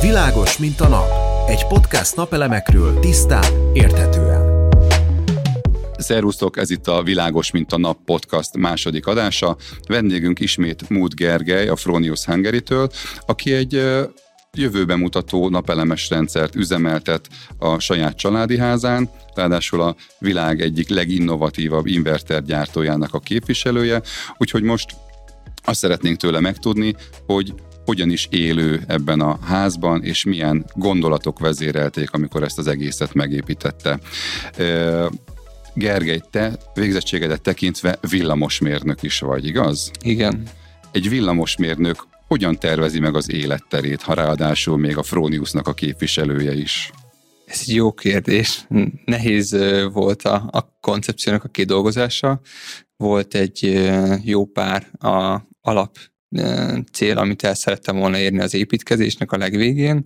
Világos, mint a nap. Egy podcast napelemekről tisztán, érthetően. Szerusztok, ez itt a Világos, mint a nap podcast második adása. Vendégünk ismét Múd Gergely, a Fronius Hungary-től, aki egy jövőben mutató napelemes rendszert üzemeltet a saját családi házán, ráadásul a világ egyik leginnovatívabb inverter gyártójának a képviselője, úgyhogy most azt szeretnénk tőle megtudni, hogy hogyan is élő ebben a házban, és milyen gondolatok vezérelték, amikor ezt az egészet megépítette. Gergely, te végzettségedet tekintve villamosmérnök is vagy, igaz? Igen. Egy villamosmérnök hogyan tervezi meg az életterét, ha ráadásul még a Froniusnak a képviselője is? Ez egy jó kérdés. Nehéz volt a, a koncepciónak a kidolgozása. Volt egy jó pár a alap cél, amit el szerettem volna érni az építkezésnek a legvégén.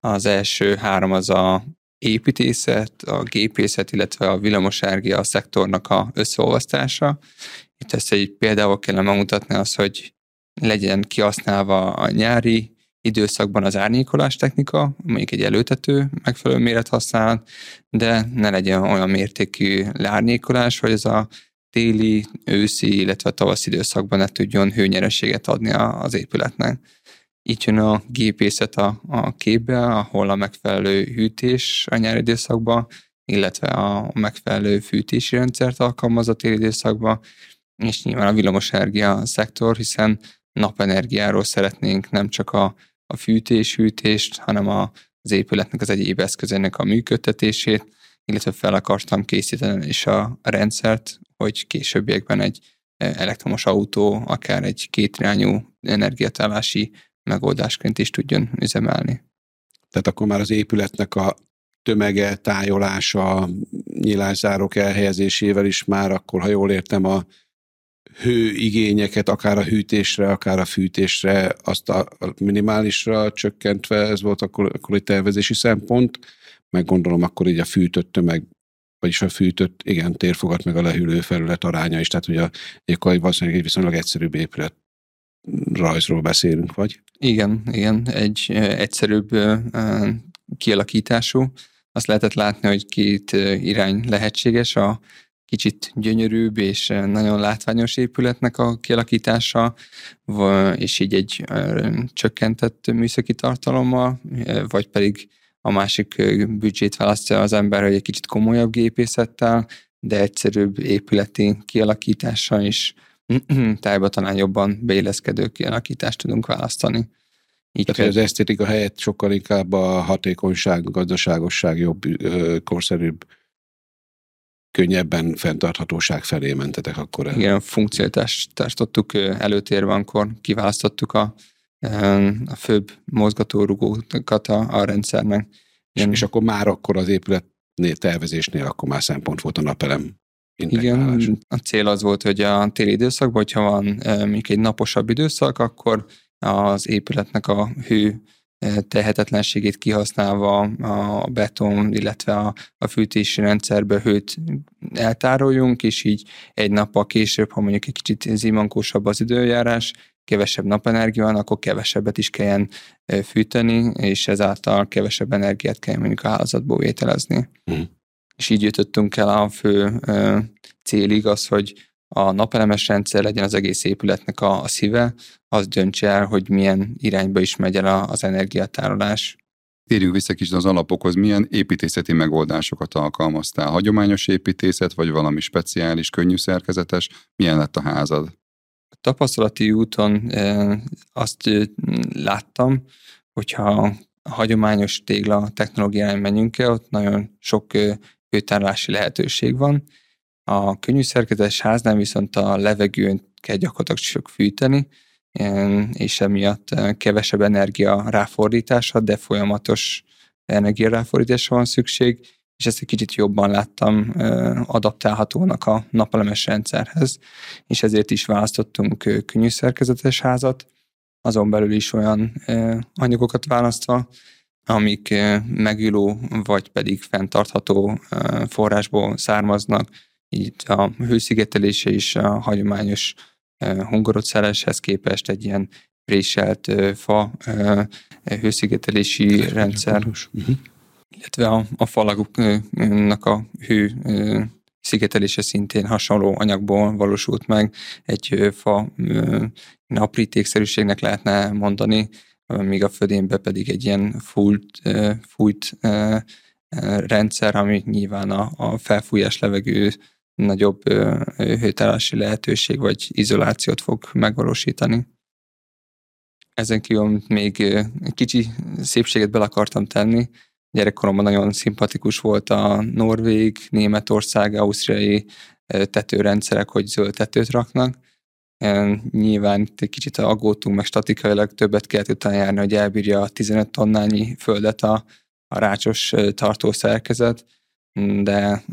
Az első három az a építészet, a gépészet, illetve a villamosárgia a szektornak a összeolvasztása. Itt ezt egy példával kellene megmutatni az, hogy legyen kihasználva a nyári időszakban az árnyékolás technika, mondjuk egy előtető megfelelő méret használ, de ne legyen olyan mértékű leárnyékolás, hogy ez a téli, őszi, illetve tavaszi időszakban ne tudjon hőnyerességet adni az épületnek. Így jön a gépészet a, a képbe, ahol a megfelelő hűtés a nyári időszakban, illetve a megfelelő fűtési rendszert alkalmaz a téli időszakban, és nyilván a villamosenergia szektor, hiszen napenergiáról szeretnénk nem csak a, a fűtés, hűtést, hanem a, az épületnek az egyéb eszközének a működtetését, illetve fel akartam készíteni is a rendszert, hogy későbbiekben egy e, elektromos autó, akár egy kétirányú energiatállási megoldásként is tudjon üzemelni. Tehát akkor már az épületnek a tömege, tájolása, nyilászárok elhelyezésével is már akkor, ha jól értem, a hőigényeket, akár a hűtésre, akár a fűtésre, azt a minimálisra csökkentve, ez volt akkor, akkor egy tervezési szempont, meg gondolom akkor így a fűtött tömeg, vagyis a fűtött, igen, térfogat meg a lehűlő felület aránya is, tehát ugye akkor valószínűleg egy viszonylag egyszerűbb épület rajzról beszélünk, vagy? Igen, igen, egy egyszerűbb kialakítású. Azt lehetett látni, hogy két irány lehetséges. A kicsit gyönyörűbb és nagyon látványos épületnek a kialakítása, és így egy csökkentett műszaki tartalommal, vagy pedig a másik büdzsét választja az ember, hogy egy kicsit komolyabb gépészettel, de egyszerűbb épületi kialakítással is tájba talán jobban beilleszkedő kialakítást tudunk választani. Így Tehát az esztétika helyett sokkal inkább a hatékonyság, a gazdaságosság jobb, korszerűbb könnyebben fenntarthatóság felé mentetek akkor el. Igen, funkcióitást tartottuk előtérben, amikor kiválasztottuk a, a főbb mozgatórugókat a, a rendszernek. És, és akkor már akkor az épület tervezésnél akkor már szempont volt a napelem igen, a cél az volt, hogy a téli időszakban, hogyha van mondjuk egy naposabb időszak, akkor az épületnek a hő tehetetlenségét kihasználva a beton, illetve a, a fűtési rendszerbe hőt eltároljunk, és így egy nappal később, ha mondjuk egy kicsit zimankósabb az időjárás, kevesebb napenergia van, akkor kevesebbet is kelljen fűteni, és ezáltal kevesebb energiát kell mondjuk a házatból vételezni. Mm. És így jutottunk el a fő célig az, hogy a napelemes rendszer legyen az egész épületnek a, a szíve, az döntse el, hogy milyen irányba is megy el az energiatárolás. Térjünk vissza kicsit az alapokhoz, milyen építészeti megoldásokat alkalmaztál? Hagyományos építészet, vagy valami speciális, könnyű szerkezetes? Milyen lett a házad? A tapasztalati úton e, azt e, láttam, hogyha a hagyományos tégla technológián menjünk el, ott nagyon sok e, hőtárolási lehetőség van, a könnyű szerkezetes háznál viszont a levegőn kell gyakorlatilag csak fűteni, és emiatt eh, kevesebb energia ráfordítása, de folyamatos energia ráfordításra van szükség, és ezt egy kicsit jobban láttam eh, adaptálhatónak a napelemes rendszerhez, és ezért is választottunk eh, könnyű szerkezetes házat, azon belül is olyan anyagokat választva, amik megülő vagy pedig fenntartható forrásból származnak, így a hőszigetelése is a hagyományos hungarocelleshez képest egy ilyen préselt fa hőszigetelési rendszer, uh-huh. illetve a, a falaknak a hő szigetelése szintén hasonló anyagból valósult meg, egy fa aprítékszerűségnek lehetne mondani, míg a födénbe pedig egy ilyen fújt, fújt rendszer, ami nyilván a, a felfújás levegő nagyobb hőtállási lehetőség vagy izolációt fog megvalósítani. Ezen kívül még kicsi szépséget bele akartam tenni. Gyerekkoromban nagyon szimpatikus volt a norvég, németország, ausztriai tetőrendszerek, hogy zöld tetőt raknak. Nyilván itt egy kicsit aggódtunk, meg statikailag többet kellett utána járni, hogy elbírja a 15 tonnányi földet a, a rácsos tartószerkezet, de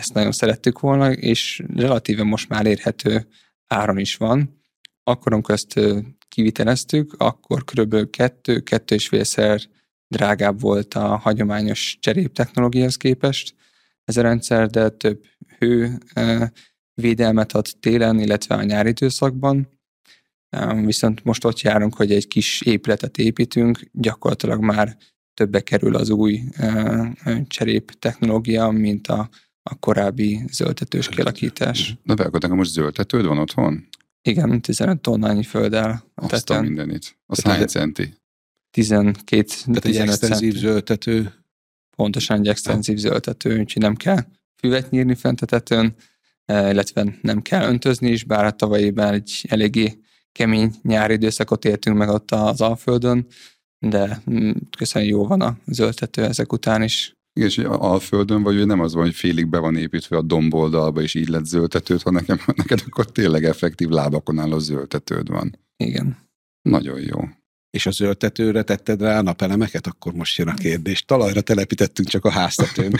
ezt nagyon szerettük volna, és relatíve most már érhető áron is van. Akkor, ezt kiviteleztük, akkor kb. kettő, kettő és félszer drágább volt a hagyományos cserép technológiához képest ez a rendszer, de több hő védelmet ad télen, illetve a nyári időszakban. Viszont most ott járunk, hogy egy kis épületet építünk, gyakorlatilag már többe kerül az új cserép technológia, mint a a korábbi zöldetős kialakítás. Na de akkor most zöldetőd van otthon? Igen, 15 tonnányi földdel a Azt a mindenit. Az hány centi? 12 Tehát egy extenzív zöldető. Pontosan egy extenzív zöldető, úgyhogy nem kell füvet nyírni fent a tetőn, e, illetve nem kell öntözni is, bár a tavalyiban egy eléggé kemény nyári időszakot éltünk meg ott az Alföldön, de mm, köszönjük jó van a zöldető ezek után is. Igen, és Alföldön vagy, hogy nem az van, hogy félig be van építve a domboldalba, és így lett zöldtetőd, hanem nekem, neked akkor tényleg effektív lábakon álló zöldtetőd van. Igen. Nagyon jó. És a zöldtetőre tetted rá a napelemeket? Akkor most jön a kérdés. Talajra telepítettünk csak a háztetőn.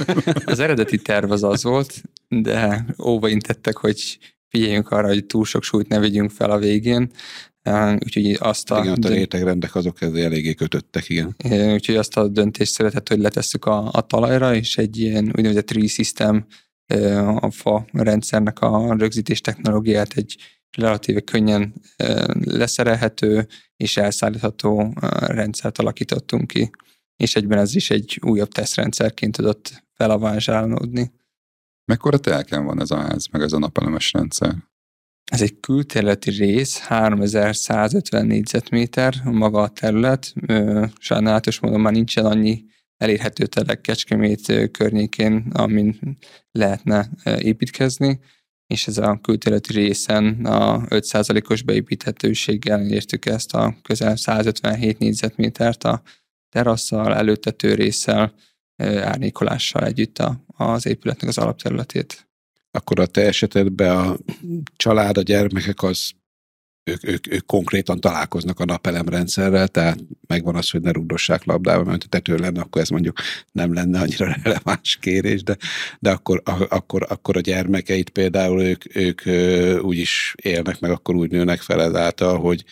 az eredeti terv az az volt, de óvaintettek, hogy figyeljünk arra, hogy túl sok súlyt ne vegyünk fel a végén, Úgyhogy azt a... Igen, a rétegrendek azok eléggé kötöttek, igen. Úgyhogy azt a döntést szeretett, hogy letesszük a, a talajra, és egy ilyen úgynevezett tree system a fa rendszernek a rögzítés technológiát egy relatíve könnyen leszerelhető és elszállítható rendszert alakítottunk ki, és egyben ez is egy újabb tesztrendszerként tudott felavázsálódni. Mekkora telken van ez a ház, meg ez a napelemes rendszer? Ez egy külterületi rész, 3150 négyzetméter maga a terület. Sajnálatos módon már nincsen annyi elérhető telek Kecskemét környékén, amin lehetne építkezni, és ez a külterületi részen a 5%-os beépíthetőséggel értük ezt a közel 157 négyzetmétert a terasszal, előttető résszel, árnyékolással együtt az épületnek az alapterületét akkor a te esetedben a család, a gyermekek az ők, ők, ők konkrétan találkoznak a napelemrendszerrel, tehát megvan az, hogy ne rúdossák labdába, mert ha tető lenne, akkor ez mondjuk nem lenne annyira releváns kérés, de, de akkor, akkor, akkor a gyermekeit például ők, ők úgy is élnek, meg akkor úgy nőnek fel ezáltal, hogy,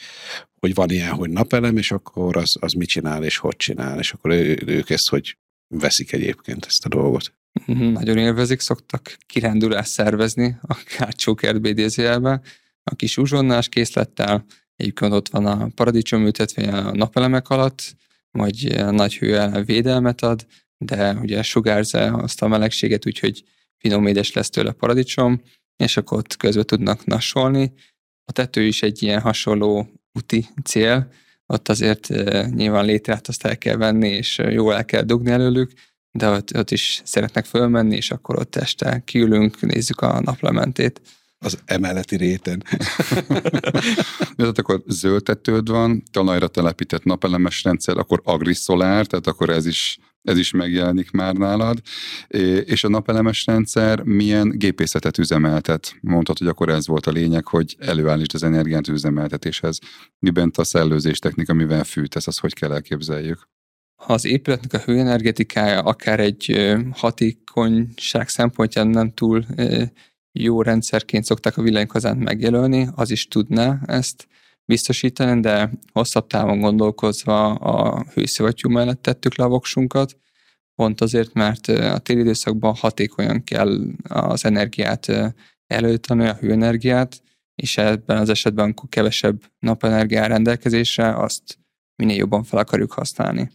hogy van ilyen, hogy napelem, és akkor az, az mit csinál, és hogy csinál, és akkor ő, ők ezt hogy veszik egyébként ezt a dolgot. Mhm, nagyon élvezik, szoktak kirándulást szervezni a Kácsó kertbédézőjelbe, a kis uzsonnás készlettel, egyébként ott van a paradicsom ültetve a napelemek alatt, vagy a nagy hő ellen védelmet ad, de ugye sugárzza azt a melegséget, úgyhogy finom édes lesz tőle paradicsom, és akkor ott közben tudnak nassolni. A tető is egy ilyen hasonló úti cél, ott azért uh, nyilván létrát azt el kell venni, és jól el kell dugni előlük, de ott, ott is szeretnek fölmenni, és akkor ott este kiülünk, nézzük a naplementét. Az emeleti réten. tehát akkor zöldtetőd van, talajra telepített napelemes rendszer, akkor agriszolár, tehát akkor ez is, ez is megjelenik már nálad. És a napelemes rendszer milyen gépészetet üzemeltet? Mondtad, hogy akkor ez volt a lényeg, hogy előállítsd az energiát üzemeltetéshez. Miben a szellőzés technika, mivel fűtesz, az hogy kell elképzeljük? Az épületnek a hőenergetikája akár egy hatékonyság szempontján nem túl jó rendszerként szokták a villanykazánt megjelölni, az is tudná ezt biztosítani, de hosszabb távon gondolkozva a hőszivattyú mellett tettük le a voksunkat, pont azért, mert a téli időszakban hatékonyan kell az energiát előtani, a hőenergiát, és ebben az esetben, amikor kevesebb napenergia rendelkezésre, azt minél jobban fel akarjuk használni.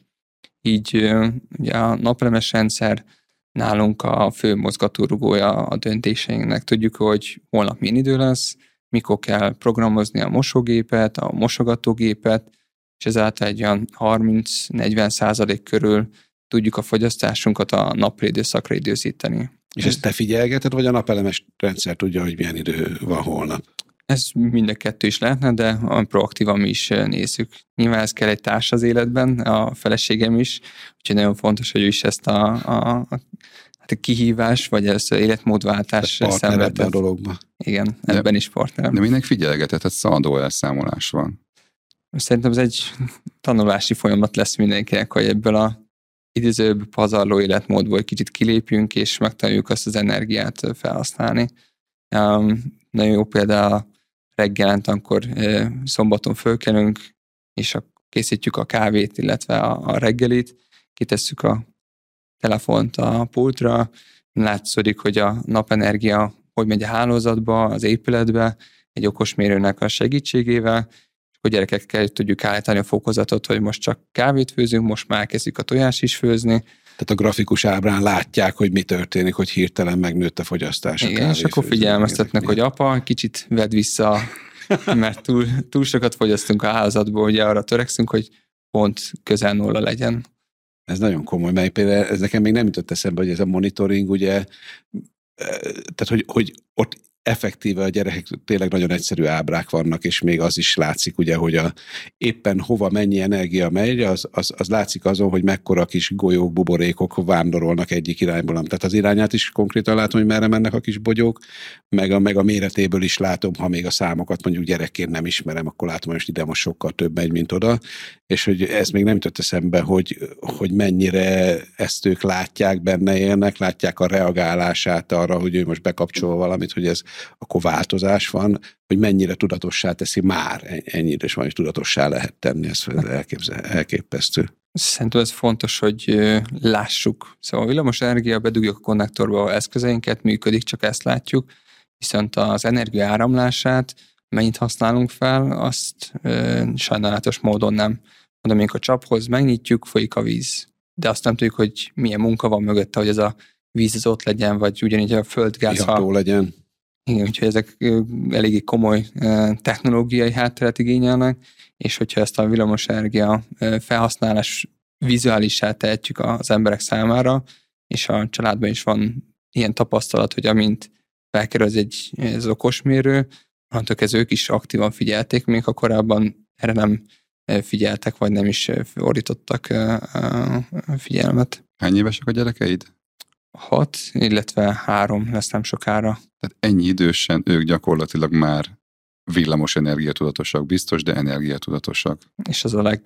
Így ugye a napelemes rendszer nálunk a fő mozgatórugója a döntéseinknek. Tudjuk, hogy holnap milyen idő lesz, mikor kell programozni a mosógépet, a mosogatógépet, és ezáltal egy olyan 30-40 százalék körül tudjuk a fogyasztásunkat a napri időszakra időzíteni. És ezt te figyelgeted, vagy a napelemes rendszer tudja, hogy milyen idő van holnap? Ez mind a kettő is lehetne, de proaktívan mi is nézzük. Nyilván ez kell egy társ az életben, a feleségem is, úgyhogy nagyon fontos, hogy ő is ezt a, a, a hát a kihívás, vagy ez életmódváltás szenvedett. a dologban. Igen, de, ebben is partner. De mindenki figyelgetett, tehát szaladó elszámolás van. Szerintem ez egy tanulási folyamat lesz mindenkinek, hogy ebből a idézőbb pazarló életmódból egy kicsit kilépjünk, és megtanuljuk azt az energiát felhasználni. Um, nagyon jó példa reggelent, amikor szombaton fölkelünk, és készítjük a kávét, illetve a, a reggelit, kitesszük a telefont a pultra, látszódik, hogy a napenergia hogy megy a hálózatba, az épületbe, egy okosmérőnek a segítségével, hogy gyerekekkel tudjuk állítani a fokozatot, hogy most csak kávét főzünk, most már kezdjük a tojás is főzni. Tehát a grafikus ábrán látják, hogy mi történik, hogy hirtelen megnőtt a fogyasztás. Igen, és akkor figyelmeztetnek, hogy apa, kicsit vedd vissza, mert túl, túl sokat fogyasztunk a házatból, ugye arra törekszünk, hogy pont közel nulla legyen. Ez nagyon komoly, mert például ez nekem még nem jutott eszembe, hogy ez a monitoring, ugye, tehát hogy, hogy ott effektíve a gyerekek tényleg nagyon egyszerű ábrák vannak, és még az is látszik, ugye, hogy a, éppen hova mennyi energia megy, az, az, az látszik azon, hogy mekkora kis golyók, buborékok vándorolnak egyik irányból. Tehát az irányát is konkrétan látom, hogy merre mennek a kis bogyók, meg a, meg a méretéből is látom, ha még a számokat mondjuk gyerekként nem ismerem, akkor látom, hogy ide most sokkal több megy, mint oda, és hogy ez még nem jutott eszembe, hogy, hogy mennyire ezt ők látják, benne élnek, látják a reagálását arra, hogy ő most bekapcsol valamit, hogy ez akkor változás van, hogy mennyire tudatossá teszi már ennyi idős van, és tudatossá lehet tenni, ez elképesztő. Szerintem ez fontos, hogy lássuk. Szóval a villamos energia bedugjuk a konnektorba eszközeinket, működik, csak ezt látjuk, viszont az energia áramlását, mennyit használunk fel, azt ö, sajnálatos módon nem. Mondom, amikor a csaphoz megnyitjuk, folyik a víz. De azt nem tudjuk, hogy milyen munka van mögötte, hogy ez a víz az ott legyen, vagy ugyanígy a földgáz. Ha, legyen. Igen, úgyhogy ezek eléggé komoly technológiai hátteret igényelnek, és hogyha ezt a villamosenergia felhasználás vizuálisá tehetjük az emberek számára, és a családban is van ilyen tapasztalat, hogy amint felkerül egy ez okosmérő, onnantól kezdve ők is aktívan figyelték, még ha korábban erre nem figyeltek, vagy nem is fordítottak figyelmet. Hány évesek a gyerekeid? Hat, illetve három lesz nem sokára. Tehát ennyi idősen ők gyakorlatilag már villamos energiatudatosak, biztos, de energiatudatosak. És az a leg...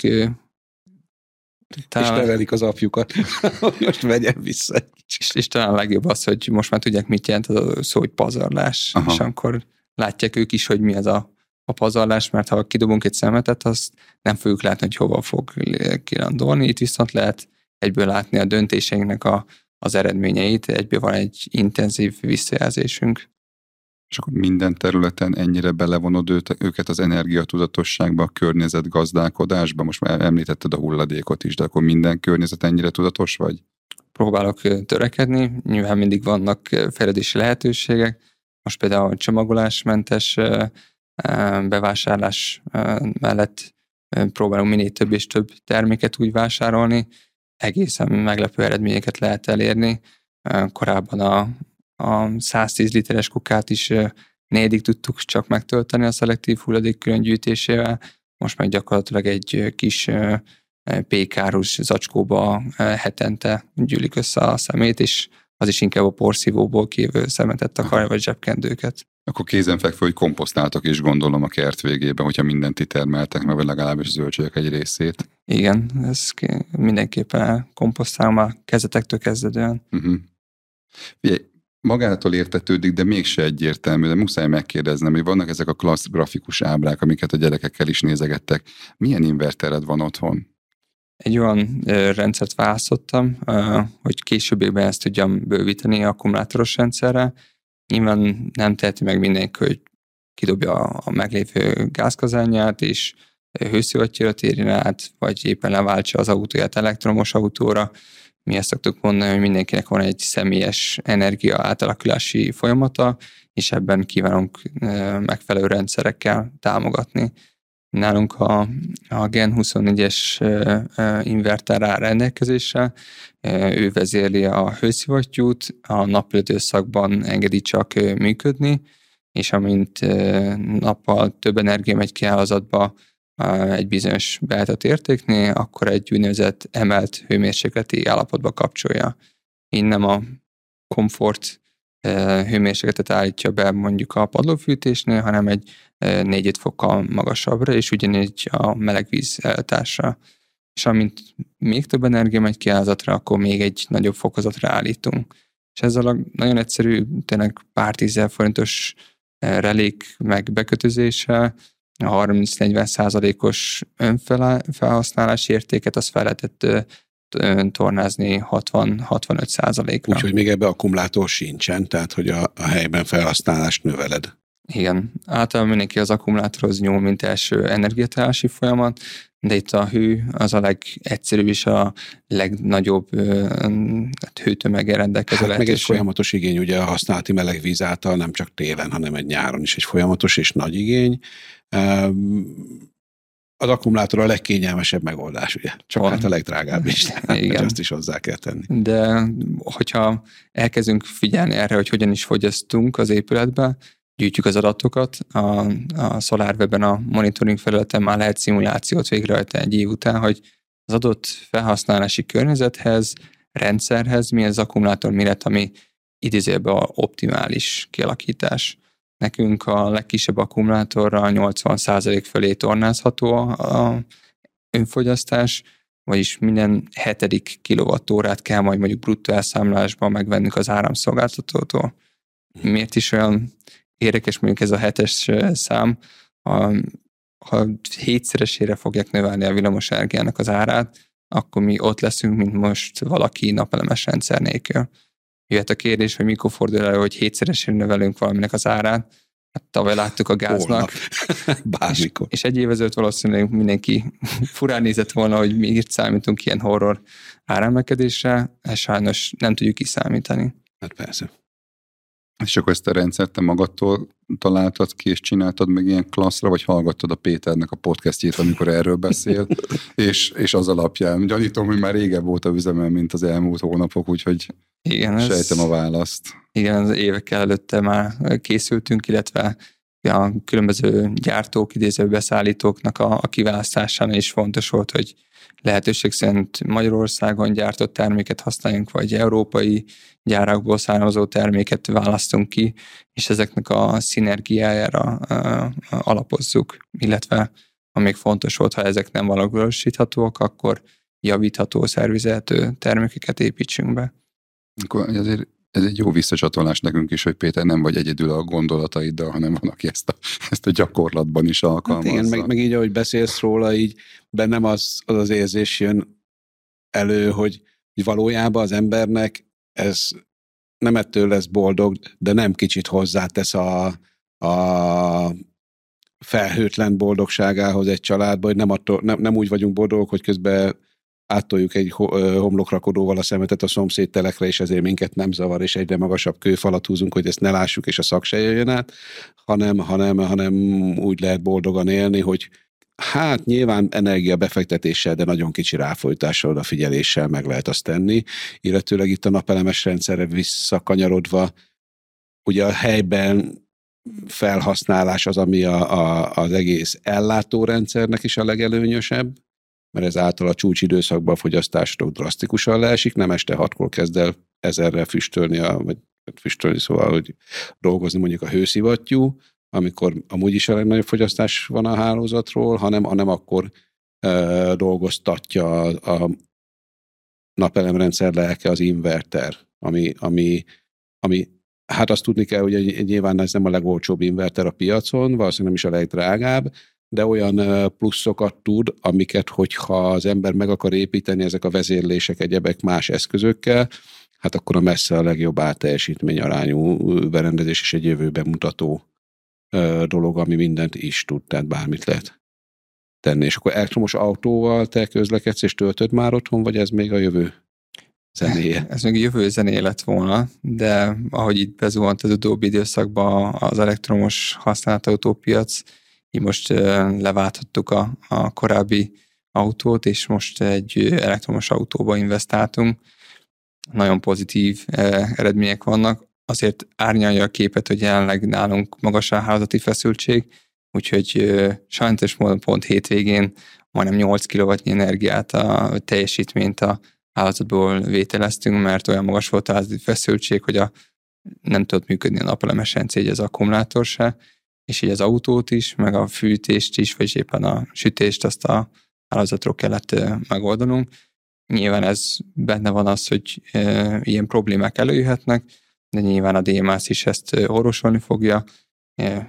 Talán... És nevelik az apjukat, most vegyen vissza. És, és talán a legjobb az, hogy most már tudják, mit jelent az a szó, hogy pazarlás, Aha. és akkor látják ők is, hogy mi az a, a pazarlás, mert ha kidobunk egy szemetet, azt nem fogjuk látni, hogy hova fog kilandolni. Itt viszont lehet egyből látni a döntéseinknek a, az eredményeit, egyben van egy intenzív visszajelzésünk. És akkor minden területen ennyire belevonod őket az energiatudatosságba, a környezetgazdálkodásba? Most már említetted a hulladékot is, de akkor minden környezet ennyire tudatos vagy? Próbálok törekedni, nyilván mindig vannak fejlődési lehetőségek. Most például a csomagolásmentes bevásárlás mellett próbálunk minél több és több terméket úgy vásárolni, egészen meglepő eredményeket lehet elérni. Korábban a, a 110 literes kukát is négyedik tudtuk csak megtölteni a szelektív hulladék különgyűjtésével, most meg gyakorlatilag egy kis pékárus zacskóba hetente gyűlik össze a szemét, és az is inkább a porszívóból kívül szemetet akarja, vagy zsebkendőket. Akkor kézenfekvő, hogy komposztáltak is gondolom a kert végében, hogyha mindent ti termeltek, meg vagy legalábbis zöldségek egy részét. Igen, ez mindenképpen komposztálom a kezetektől kezdődően. Uh-huh. Figyelj, magától értetődik, de mégse egyértelmű, de muszáj megkérdeznem, hogy vannak ezek a klassz grafikus ábrák, amiket a gyerekekkel is nézegettek. Milyen invertered van otthon? egy olyan rendszert választottam, hogy későbbiekben ezt tudjam bővíteni akkumulátoros rendszerre. Nyilván nem teheti meg mindenki, hogy kidobja a meglévő gázkazányát, és hőszivattyúra térjen át, vagy éppen leváltsa az autóját elektromos autóra. Mi ezt szoktuk mondani, hogy mindenkinek van egy személyes energia átalakulási folyamata, és ebben kívánunk megfelelő rendszerekkel támogatni. Nálunk a, a Gen 24-es inverter áll rendelkezésre, ő vezérli a hőszivattyút, a napidőszakban engedi csak működni, és amint nappal több energia megy ki hálózatba egy bizonyos beállított értéknél, akkor egy úgynevezett emelt hőmérsékleti állapotba kapcsolja. Innen a komfort hőmérsékletet állítja be mondjuk a padlófűtésnél, hanem egy 4 fokkal magasabbra, és ugyanígy a melegvíz eltársa. És amint még több energia megy ki akkor még egy nagyobb fokozatra állítunk. És ezzel a nagyon egyszerű, tényleg pár tízzel forintos relék meg bekötözése, a 30-40 százalékos önfelhasználási értéket azt fel lehetett tornázni 60-65 százalékra. Úgyhogy még ebbe akkumulátor sincsen, tehát hogy a, a helyben felhasználást növeled. Igen, általában mindenki az akkumulátorhoz nyúl, mint első energiatárási folyamat, de itt a hő az a legegyszerűbb és a legnagyobb hát hőtömeggel rendelkező hát lehetőség. Meg egy folyamatos igény, ugye a használati melegvíz által nem csak télen, hanem egy nyáron is egy folyamatos és nagy igény az akkumulátor a legkényelmesebb megoldás, ugye? Csak Van. hát a legdrágább is. Igen. Azt is hozzá kell tenni. De hogyha elkezdünk figyelni erre, hogy hogyan is fogyasztunk az épületbe, gyűjtjük az adatokat, a, a SolarWeb-en a monitoring felületen már lehet szimulációt végrehajtani egy év után, hogy az adott felhasználási környezethez, rendszerhez mi az akkumulátor méret, ami idézőben a optimális kialakítás. Nekünk a legkisebb akkumulátorra 80% fölé tornázható a önfogyasztás, vagyis minden hetedik kilovattórát kell majd mondjuk bruttó elszámlásban megvennünk az áramszolgáltatótól. Miért is olyan érdekes mondjuk ez a hetes szám, a, ha hétszeresére fogják növelni a villamos energiának az árát, akkor mi ott leszünk, mint most valaki napelemes rendszer nélkül jöhet a kérdés, hogy mikor fordul elő, hogy hétszeresen növelünk valaminek az árát. Hát tavaly láttuk a gáznak. Bármikor. És, és egy év ezelőtt valószínűleg mindenki furán nézett volna, hogy mi írt számítunk ilyen horror áremelkedésre, és sajnos nem tudjuk kiszámítani. Hát persze. És akkor ezt a rendszert te magadtól találtad ki, és csináltad meg ilyen klasszra, vagy hallgattad a Péternek a podcastjét, amikor erről beszél, és, és az alapján. Gyanítom, hogy már régebb volt a üzemel, mint az elmúlt hónapok, úgyhogy igen, ez, sejtem a választ. Igen, az évekkel előtte már készültünk, illetve a különböző gyártók, idéző beszállítóknak a, a kiválasztásán is fontos volt, hogy lehetőség szerint Magyarországon gyártott terméket használjunk, vagy európai gyárakból származó terméket választunk ki, és ezeknek a szinergiájára alapozzuk, illetve amíg fontos volt, ha ezek nem valósíthatóak, akkor javítható, szervizelhető termékeket építsünk be. Akkor azért ez egy jó visszacsatolás nekünk is, hogy Péter nem vagy egyedül a gondolataiddal, hanem van, aki ezt a, ezt a gyakorlatban is alkalmazza. Hát igen, meg, meg így, ahogy beszélsz róla, így bennem az az, az érzés jön elő, hogy, hogy valójában az embernek ez nem ettől lesz boldog, de nem kicsit hozzátesz a, a felhőtlen boldogságához egy családba, hogy nem, attól, nem, nem úgy vagyunk boldogok, hogy közben áttoljuk egy homlokrakodóval a szemetet a szomszédtelekre, és ezért minket nem zavar, és egyre magasabb kőfalat húzunk, hogy ezt ne lássuk, és a szak se jöjjön át, hanem, hanem, hanem úgy lehet boldogan élni, hogy Hát nyilván energia befektetéssel, de nagyon kicsi ráfolytással, odafigyeléssel meg lehet azt tenni, illetőleg itt a napelemes rendszerre visszakanyarodva, ugye a helyben felhasználás az, ami a, a, az egész ellátórendszernek is a legelőnyösebb, mert ez által a csúcsidőszakban a fogyasztások drasztikusan leesik, nem este hatkor kezd el ezerre füstölni, a, vagy füstölni, szóval, hogy dolgozni mondjuk a hőszivattyú, amikor amúgy is a legnagyobb fogyasztás van a hálózatról, hanem, hanem akkor e, dolgoztatja a, a napelemrendszer lelke az inverter, ami, ami, ami hát azt tudni kell, hogy nyilván ez nem a legolcsóbb inverter a piacon, valószínűleg nem is a legdrágább, de olyan pluszokat tud, amiket, hogyha az ember meg akar építeni, ezek a vezérlések, egyebek más eszközökkel, hát akkor a messze a legjobb átteljesítmény arányú berendezés és egy jövőben mutató dolog, ami mindent is tud, tehát bármit lehet tenni. És akkor elektromos autóval te közlekedsz és töltöd már otthon, vagy ez még a jövő zenéje? Ez még jövő zené lett volna, de ahogy itt bezuhant az utóbbi időszakban az elektromos használt autópiac, így most leváltottuk a, a korábbi autót, és most egy elektromos autóba investáltunk. Nagyon pozitív eredmények vannak. Azért árnyalja a képet, hogy jelenleg nálunk magas a házati feszültség, úgyhogy sajnos módon pont hétvégén majdnem 8 kW energiát a teljesítményt a hálózatból vételeztünk, mert olyan magas volt a feszültség, hogy a, nem tudott működni a napelemes rendszer, az akkumulátor se, és így az autót is, meg a fűtést is, vagy éppen a sütést azt a hálózatról kellett megoldanunk. Nyilván ez benne van az, hogy ilyen problémák előjöhetnek, de nyilván a DMS is ezt orvosolni fogja,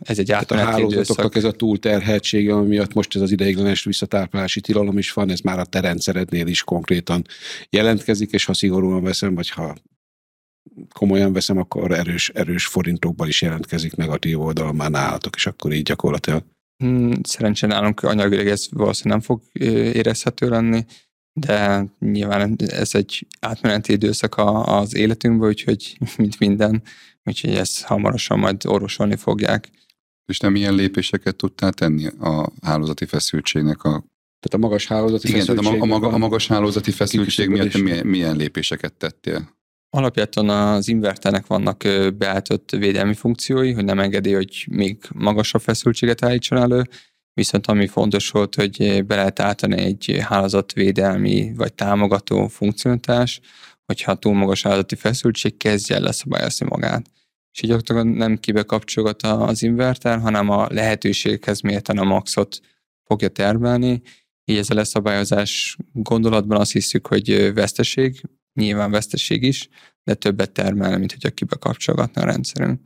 ez egy átmeneti a hálózatoknak ez a túlterheltsége, ami miatt most ez az ideiglenes visszatárpalási tilalom is van, ez már a te rendszerednél is konkrétan jelentkezik, és ha szigorúan veszem, vagy ha komolyan veszem, akkor erős, erős forintokban is jelentkezik negatív oldalon már nálatok, és akkor így gyakorlatilag. Hmm, szerencsén nálunk anyagileg ez valószínűleg nem fog érezhető lenni, de nyilván ez egy átmeneti időszak az életünkben, úgyhogy mint minden, úgyhogy ezt hamarosan majd orvosolni fogják. És nem ilyen lépéseket tudtál tenni a hálózati feszültségnek a tehát a magas hálózati Igen, feszültség. tehát a, maga, a magas hálózati feszültség miatt milyen, milyen lépéseket tettél? Alapjáton az inverternek vannak beállított védelmi funkciói, hogy nem engedi, hogy még magasabb feszültséget állítson elő, viszont ami fontos volt, hogy be lehet állítani egy hálózatvédelmi vagy támogató funkcionalitás, hogyha túl magas hálózati feszültség, kezdje el leszabályozni magát. És így nem kibe kapcsolgat az inverter, hanem a lehetőséghez mérten a maxot fogja termelni, így ez a leszabályozás gondolatban azt hiszük, hogy veszteség, nyilván veszteség is, de többet termelne, mint hogyha kibe kapcsolgatna a rendszerünk.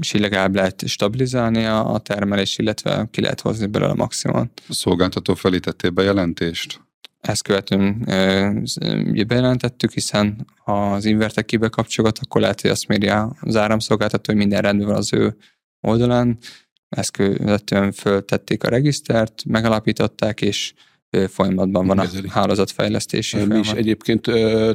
És így legalább lehet stabilizálni a, a termelés, illetve ki lehet hozni belőle a maximumot. A szolgáltató felé tettél bejelentést? Ezt követően e, bejelentettük, hiszen ha az inverter kibe kapcsolgat, akkor lehet, hogy azt méri az áramszolgáltató, hogy minden rendben van az ő oldalán. Ezt követően föltették a regisztert, megalapították, és folyamatban van a hálózatfejlesztési Mi folyamat. is egyébként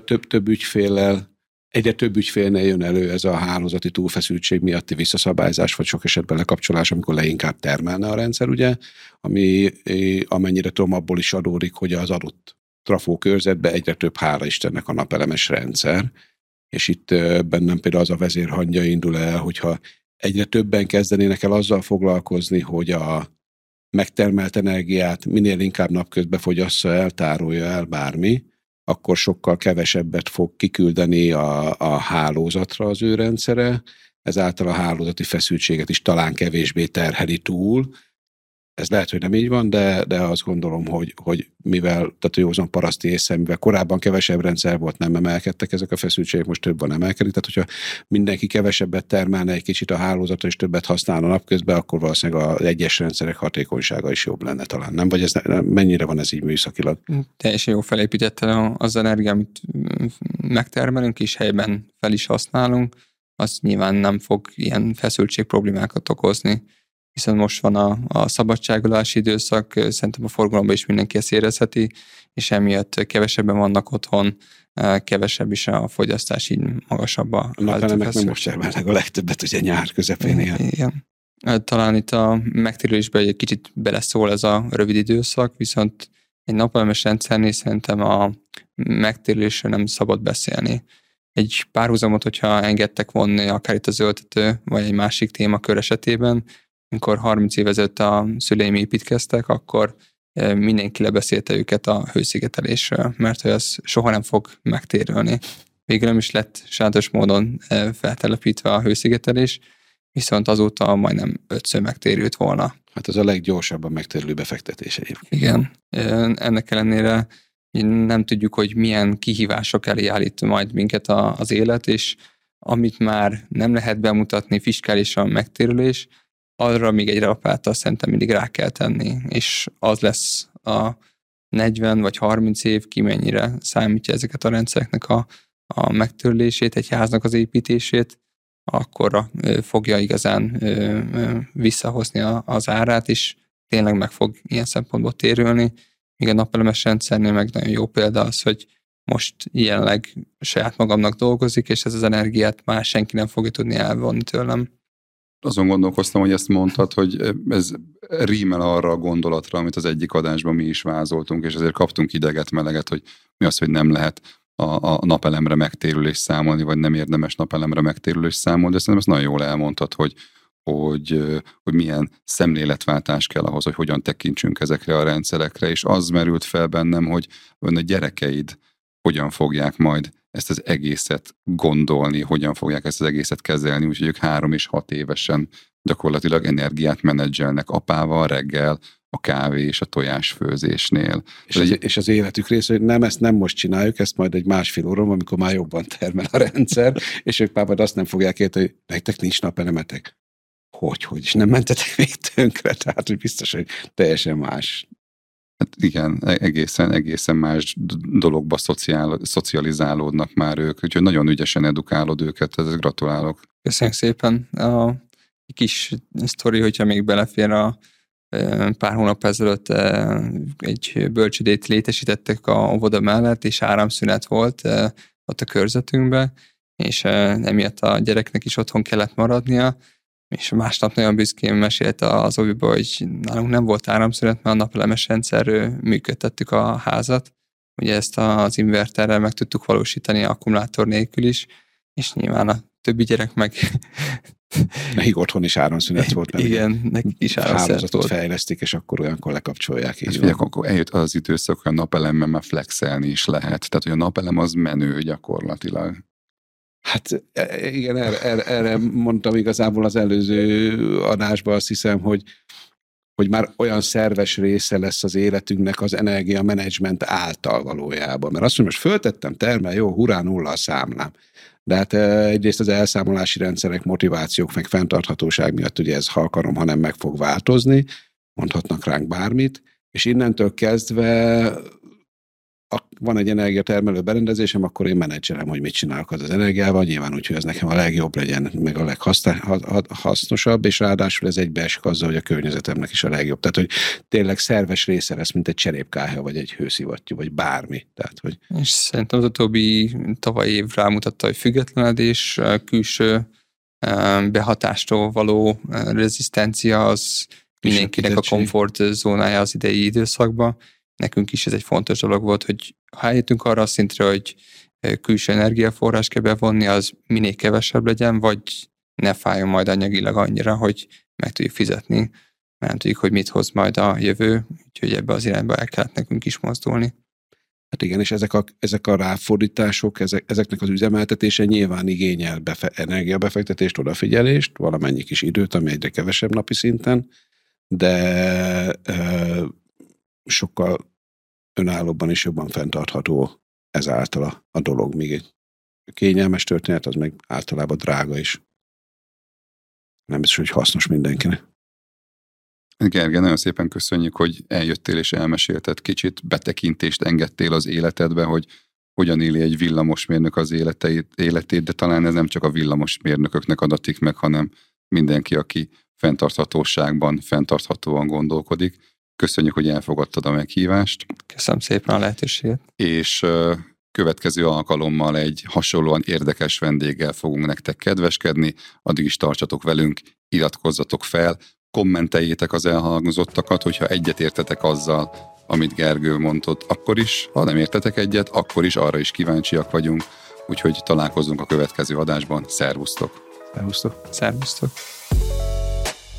több-több ügyféllel egyre több ügyfélnél jön elő ez a hálózati túlfeszültség miatti visszaszabályzás, vagy sok esetben lekapcsolás, amikor leinkább termelne a rendszer, ugye, ami amennyire tudom, abból is adódik, hogy az adott trafó körzetbe egyre több, hála Istennek, a napelemes rendszer, és itt bennem például az a vezérhangja indul el, hogyha egyre többen kezdenének el azzal foglalkozni, hogy a megtermelt energiát minél inkább napközben fogyassza el, tárolja el bármi, akkor sokkal kevesebbet fog kiküldeni a, a hálózatra az ő rendszere, ezáltal a hálózati feszültséget is talán kevésbé terheli túl, ez lehet, hogy nem így van, de, de azt gondolom, hogy, hogy mivel, tehát józan paraszti észre, mivel korábban kevesebb rendszer volt, nem emelkedtek ezek a feszültségek, most több van emelkedik. Tehát, hogyha mindenki kevesebbet termelne egy kicsit a hálózatra, és többet használna napközben, akkor valószínűleg az egyes rendszerek hatékonysága is jobb lenne talán. Nem? Vagy ez mennyire van ez így műszakilag? Teljesen jó felépítette az energiát, amit megtermelünk, és helyben fel is használunk, az nyilván nem fog ilyen feszültség problémákat okozni hiszen most van a, a szabadságolási időszak, szerintem a forgalomban is mindenki ezt érezheti, és emiatt kevesebben vannak otthon, kevesebb is a fogyasztás, így magasabb a... A napelemek nem most termelnek a legtöbbet, ugye nyár közepén ilyen. Igen. Talán itt a megtérülésben egy kicsit beleszól ez a rövid időszak, viszont egy napelemes rendszernél szerintem a megtérülésről nem szabad beszélni. Egy párhuzamot, hogyha engedtek vonni akár itt az öltető, vagy egy másik témakör esetében, amikor 30 év ezelőtt a szüleim építkeztek, akkor mindenki lebeszélte őket a hőszigetelésről, mert hogy az soha nem fog megtérülni. Végül nem is lett sajátos módon feltelepítve a hőszigetelés, viszont azóta majdnem ötször megtérült volna. Hát ez a leggyorsabban megtérülő befektetés egyébként. Igen. Ennek ellenére nem tudjuk, hogy milyen kihívások elé állít majd minket az élet, és amit már nem lehet bemutatni fiskálisan megtérülés, arra még egy rapáta szerintem mindig rá kell tenni, és az lesz a 40 vagy 30 év ki mennyire számítja ezeket a rendszereknek a, a megtörlését, egy háznak az építését, akkor fogja igazán visszahozni az árát, és tényleg meg fog ilyen szempontból térülni. Míg a napelemes rendszernél meg nagyon jó példa az, hogy most jelenleg saját magamnak dolgozik, és ez az energiát már senki nem fogja tudni elvonni tőlem. Azon gondolkoztam, hogy ezt mondtad, hogy ez rímel arra a gondolatra, amit az egyik adásban mi is vázoltunk, és ezért kaptunk ideget, meleget, hogy mi az, hogy nem lehet a, a napelemre megtérülés számolni, vagy nem érdemes napelemre megtérülés számolni, de szerintem ezt nagyon jól elmondtad, hogy, hogy, hogy milyen szemléletváltás kell ahhoz, hogy hogyan tekintsünk ezekre a rendszerekre, és az merült fel bennem, hogy ön a gyerekeid hogyan fogják majd ezt az egészet gondolni, hogyan fogják ezt az egészet kezelni, úgyhogy ők három és hat évesen gyakorlatilag energiát menedzselnek apával reggel, a kávé és a tojásfőzésnél. És az, és az életük része, hogy nem, ezt nem most csináljuk, ezt majd egy másfél óra, amikor már jobban termel a rendszer, és ők már majd azt nem fogják érteni, hogy nektek nincs napelemetek. Hogy, hogy, és nem mentetek még tönkre, tehát hogy biztos, hogy teljesen más Hát igen, e-, egészen, egészen más dologba szociál, szocializálódnak már ők, úgyhogy nagyon ügyesen edukálod őket, ezért gratulálok. Köszönjük szépen. A kis sztori, hogyha még belefér a pár hónap ezelőtt egy bölcsödét létesítettek a óvoda mellett, és áramszünet volt ott a körzetünkben, és emiatt a gyereknek is otthon kellett maradnia, és másnap nagyon büszkén mesélte az oviba, hogy nálunk nem volt áramszünet, mert a napelemes rendszerről működtettük a házat. Ugye ezt az inverterrel meg tudtuk valósítani akkumulátor nélkül is, és nyilván a többi gyerek meg... Nekik otthon is áramszünet volt. Mert Igen, nekik is áramszünet volt. fejlesztik, és akkor olyankor lekapcsolják. Így figyelj, akkor eljött az időszak, hogy a napelemmel már flexelni is lehet. Tehát, hogy a napelem az menő gyakorlatilag. Hát e, igen, erre, erre, erre mondtam igazából az előző adásban, azt hiszem, hogy hogy már olyan szerves része lesz az életünknek az energiamenedzsment által valójában. Mert azt mondom, most föltettem termel, jó, hurrá nulla a számlám. De hát e, egyrészt az elszámolási rendszerek, motivációk, meg fenntarthatóság miatt ugye ez, ha akarom, ha nem meg fog változni, mondhatnak ránk bármit, és innentől kezdve van egy energiatermelő berendezésem, akkor én menedzselem, hogy mit csinálok az az energiával, nyilván úgy, hogy ez nekem a legjobb legyen, meg a leghasznosabb, és ráadásul ez egybeesik azzal, hogy a környezetemnek is a legjobb. Tehát, hogy tényleg szerves része lesz, mint egy cserépkája, vagy egy hőszivattyú, vagy bármi. Tehát, hogy... És szerintem az utóbbi tavaly év rámutatta, hogy függetlenedés, külső behatástól való rezisztencia az mindenkinek a komfort zónája az idei időszakban nekünk is ez egy fontos dolog volt, hogy ha eljöttünk arra a szintre, hogy külső energiaforrás kell bevonni, az minél kevesebb legyen, vagy ne fájjon majd anyagilag annyira, hogy meg tudjuk fizetni, mert nem tudjuk, hogy mit hoz majd a jövő, úgyhogy ebbe az irányba el kellett nekünk is mozdulni. Hát igen, és ezek a, ezek a ráfordítások, ezek, ezeknek az üzemeltetése nyilván igényel befe, energiabefektetést, odafigyelést, valamennyi kis időt, ami egyre kevesebb napi szinten, de sokkal önállóbban és jobban fenntartható ezáltal a, a dolog, míg egy kényelmes történet, az meg általában drága is. Nem biztos, hogy hasznos mindenkinek. Gergely, nagyon szépen köszönjük, hogy eljöttél és elmesélted kicsit, betekintést engedtél az életedbe, hogy hogyan éli egy villamosmérnök az életeit, életét, de talán ez nem csak a villamosmérnököknek adatik meg, hanem mindenki, aki fenntarthatóságban, fenntarthatóan gondolkodik. Köszönjük, hogy elfogadtad a meghívást. Köszönöm szépen a lehetőséget. És következő alkalommal egy hasonlóan érdekes vendéggel fogunk nektek kedveskedni. Addig is tartsatok velünk, iratkozzatok fel, kommenteljétek az elhangzottakat, hogyha egyet értetek azzal, amit Gergő mondott, akkor is, ha nem értetek egyet, akkor is arra is kíváncsiak vagyunk. Úgyhogy találkozunk a következő adásban. Szervusztok! Szervusztok! Szervusztok!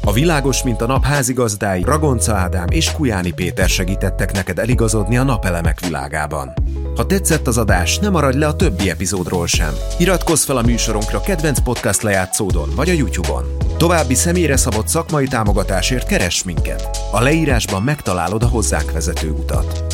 A világos, mint a nap házigazdái Ragonca Ádám és Kujáni Péter segítettek neked eligazodni a napelemek világában. Ha tetszett az adás, ne maradj le a többi epizódról sem. Iratkozz fel a műsorunkra kedvenc podcast lejátszódon vagy a YouTube-on. További személyre szabott szakmai támogatásért keres minket. A leírásban megtalálod a hozzánk vezető utat.